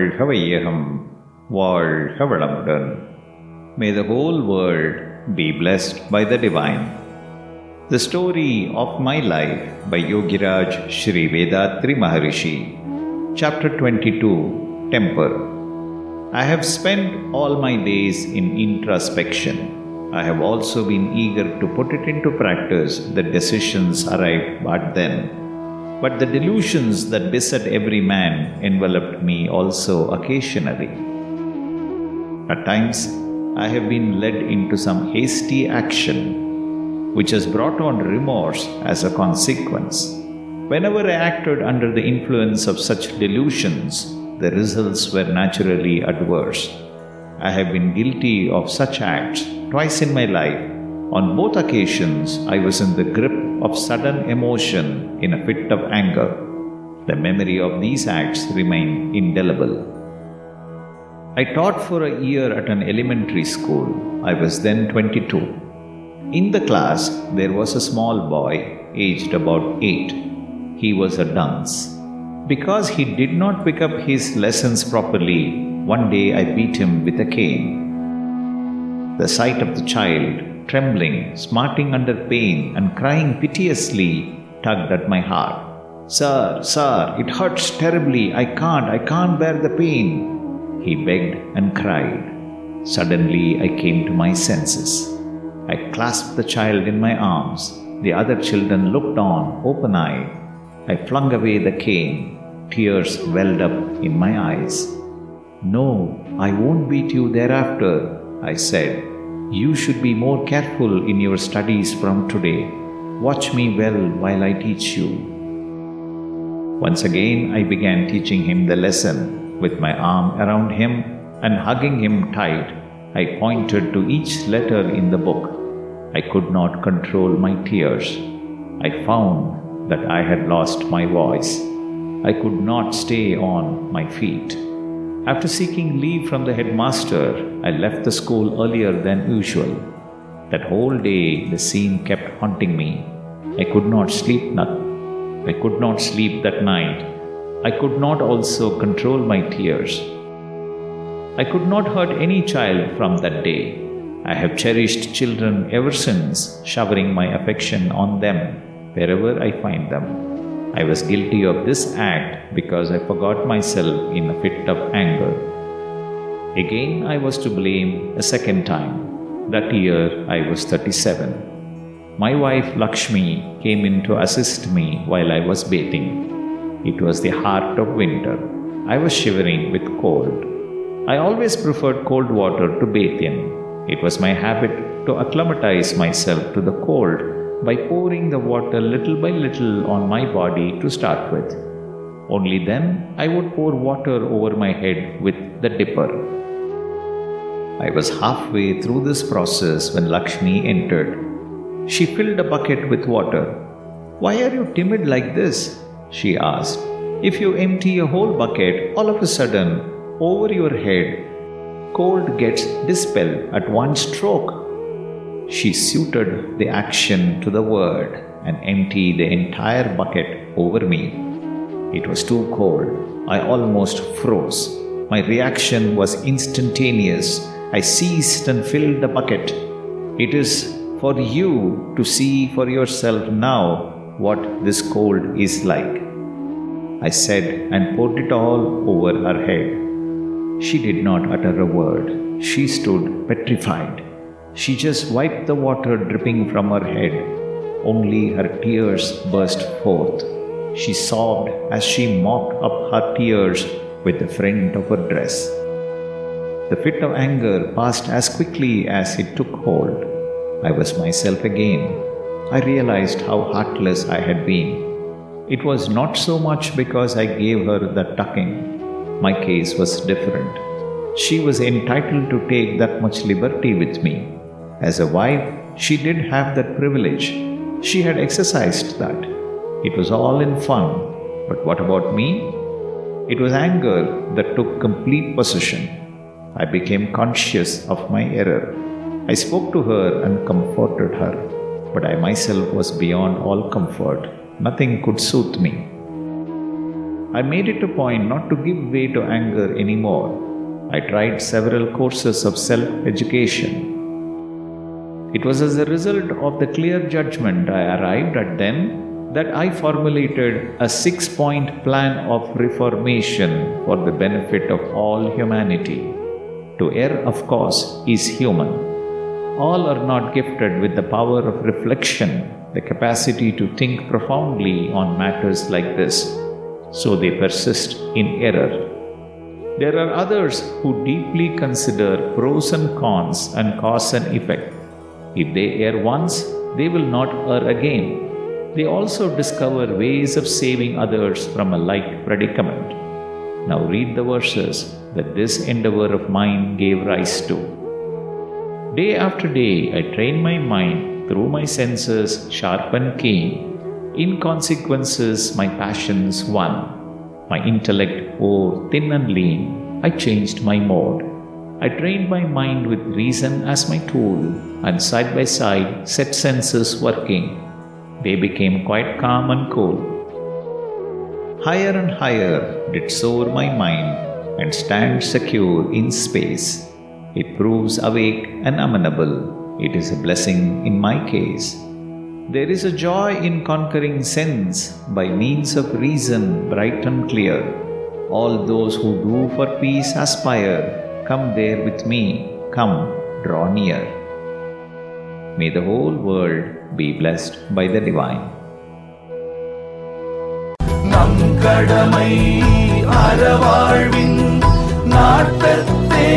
வாழ்க வையகம் வாழ்க வளமுடன் may the whole world be blessed by the divine. The story of my life by Yogiraj Sri Vethathiri Chapter 22 Temper. I have spent all my days in introspection. I have also been eager to put it into practice the decisions arrive, but then. But the delusions that beset every man enveloped me also occasionally. At times, I have been led into some hasty action which has brought on remorse as a consequence. Whenever I acted under the influence of such delusions, the results were naturally adverse. I have been guilty of such acts twice in my life. On both occasions, I was in the grip of sudden emotion in a fit of anger. The memory of these acts remain indelible. I taught for a year at an elementary school. I was then 22. In the class, there was a small boy, aged about 8. He was a dunce. Because he did not pick up his lessons properly, one day I beat him with a cane. The sight of the child, trembling, smarting under pain, and crying piteously, tugged at my heart. Sir, sir, it hurts terribly. I can't, I can't bear the pain. He begged and cried. Suddenly I came to my senses. I clasped the child in my arms. The other children looked on, open eyed. I flung away the cane. Tears welled up in my eyes. No, I won't beat you thereafter, I said. You should be more careful in your studies from today. Watch me well while I teach you. Once again, I began teaching him the lesson. With my arm around him and hugging him tight, I pointed to each letter in the book. I could not control my tears. I found that I had lost my voice. I could not stay on my feet. After seeking leave from the headmaster, I left the school earlier than usual. That whole day the scene kept haunting me. I could not sleep not I could not sleep that night. I could not also control my tears. I could not hurt any child from that day. I have cherished children ever since, showering my affection on them wherever I find them. I was guilty of this act because I forgot myself in a fit of anger. Again, I was to blame a second time. That year, I was 37. My wife Lakshmi came in to assist me while I was bathing. It was the heart of winter. I was shivering with cold. I always preferred cold water to bathe in. It was my habit to acclimatize myself to the cold by pouring the water little by little on my body to start with. Only then I would pour water over my head with the dipper. I was halfway through this process when Lakshmi entered. She filled a bucket with water. Why are you timid like this? she asked. If you empty a whole bucket, all of a sudden, over your head, cold gets dispelled at one stroke. She suited the action to the word and emptied the entire bucket over me. It was too cold. I almost froze. My reaction was instantaneous. I seized and filled the bucket. It is for you to see for yourself now what this cold is like. I said and poured it all over her head. She did not utter a word. She stood petrified. She just wiped the water dripping from her head. Only her tears burst forth. She sobbed as she mopped up her tears with the front of her dress. The fit of anger passed as quickly as it took hold. I was myself again. I realized how heartless I had been. It was not so much because I gave her the tucking. My case was different. She was entitled to take that much liberty with me. As a wife, she did have that privilege. She had exercised that. It was all in fun. But what about me? It was anger that took complete possession. I became conscious of my error. I spoke to her and comforted her, but I myself was beyond all comfort. Nothing could soothe me. I made it a point not to give way to anger anymore. I tried several courses of self education. It was as a result of the clear judgment I arrived at then that I formulated a six point plan of reformation for the benefit of all humanity. To err, of course, is human. All are not gifted with the power of reflection, the capacity to think profoundly on matters like this, so they persist in error. There are others who deeply consider pros and cons and cause and effect. If they err once, they will not err again. They also discover ways of saving others from a like predicament. Now read the verses that this endeavor of mine gave rise to. Day after day, I train my mind through my senses sharp and keen. In consequences, my passions won. My intellect wore thin and lean. I changed my mode. I trained my mind with reason as my tool, and side by side set senses working. They became quite calm and cool. Higher and higher did soar my mind and stand secure in space. It proves awake and amenable. It is a blessing in my case. There is a joy in conquering sense by means of reason bright and clear. All those who do for peace aspire, come there with me, come, draw near. May the whole world be blessed by the divine. நம் கடமை அறவாழ்வின் நாட்டத்தே